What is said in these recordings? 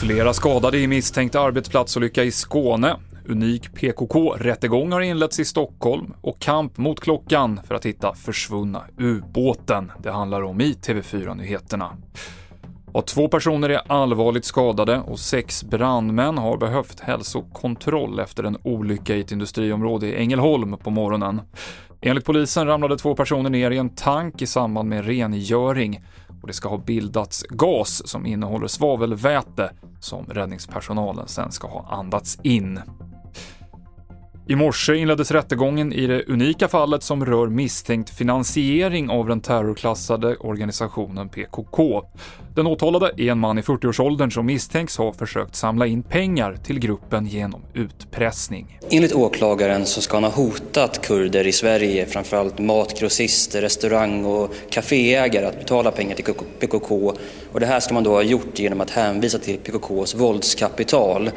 Flera skadade i misstänkt arbetsplatsolycka i Skåne. Unik PKK-rättegång har inletts i Stockholm och kamp mot klockan för att hitta försvunna ubåten. Det handlar om i TV4-nyheterna. Och två personer är allvarligt skadade och sex brandmän har behövt hälsokontroll efter en olycka i ett industriområde i Ängelholm på morgonen. Enligt polisen ramlade två personer ner i en tank i samband med rengöring och det ska ha bildats gas som innehåller svavelväte som räddningspersonalen sen ska ha andats in. I morse inleddes rättegången i det unika fallet som rör misstänkt finansiering av den terrorklassade organisationen PKK. Den åtalade är en man i 40-årsåldern som misstänks ha försökt samla in pengar till gruppen genom utpressning. Enligt åklagaren så ska han ha hotat kurder i Sverige, framförallt matgrossister, restaurang och kaféägare att betala pengar till PKK. Och det här ska man då ha gjort genom att hänvisa till PKKs våldskapital.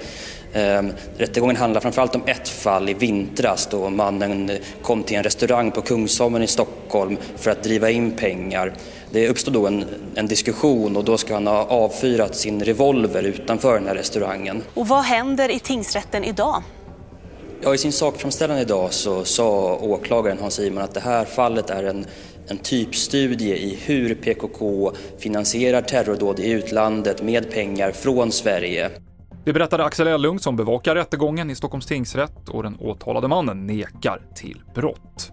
Ehm, rättegången handlar framförallt om ett fall i vintras då mannen kom till en restaurang på Kungsholmen i Stockholm för att driva in pengar. Det uppstod då en, en, diskussion och då ska han ha avfyrat sin revolver utanför den här restaurangen. Och vad händer i tingsrätten idag? Ja, I sin sakframställan idag så sa åklagaren Hans Iman att det här fallet är en, en typstudie i hur PKK finansierar terrordåd i utlandet med pengar från Sverige. Det berättade Axel Ellung som bevakar rättegången i Stockholms tingsrätt och den åtalade mannen nekar till brott.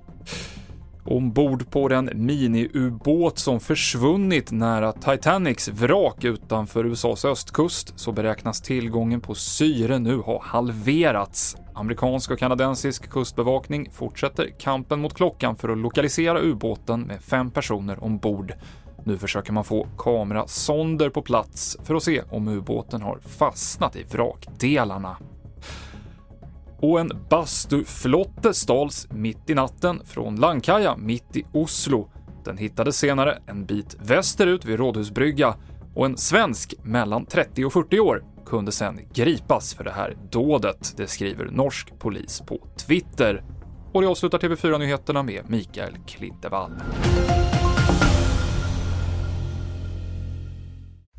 Ombord på den miniubåt som försvunnit nära Titanics vrak utanför USAs östkust så beräknas tillgången på syre nu ha halverats. Amerikansk och kanadensisk kustbevakning fortsätter kampen mot klockan för att lokalisera ubåten med fem personer ombord. Nu försöker man få kamerasonder på plats för att se om ubåten har fastnat i vrakdelarna. Och en bastuflotte stals mitt i natten från Langkaja mitt i Oslo. Den hittades senare en bit västerut vid Rådhusbrygga och en svensk mellan 30 och 40 år kunde sen gripas för det här dådet, det skriver norsk polis på Twitter. Och det avslutar TV4-nyheterna med Mikael Klintevall.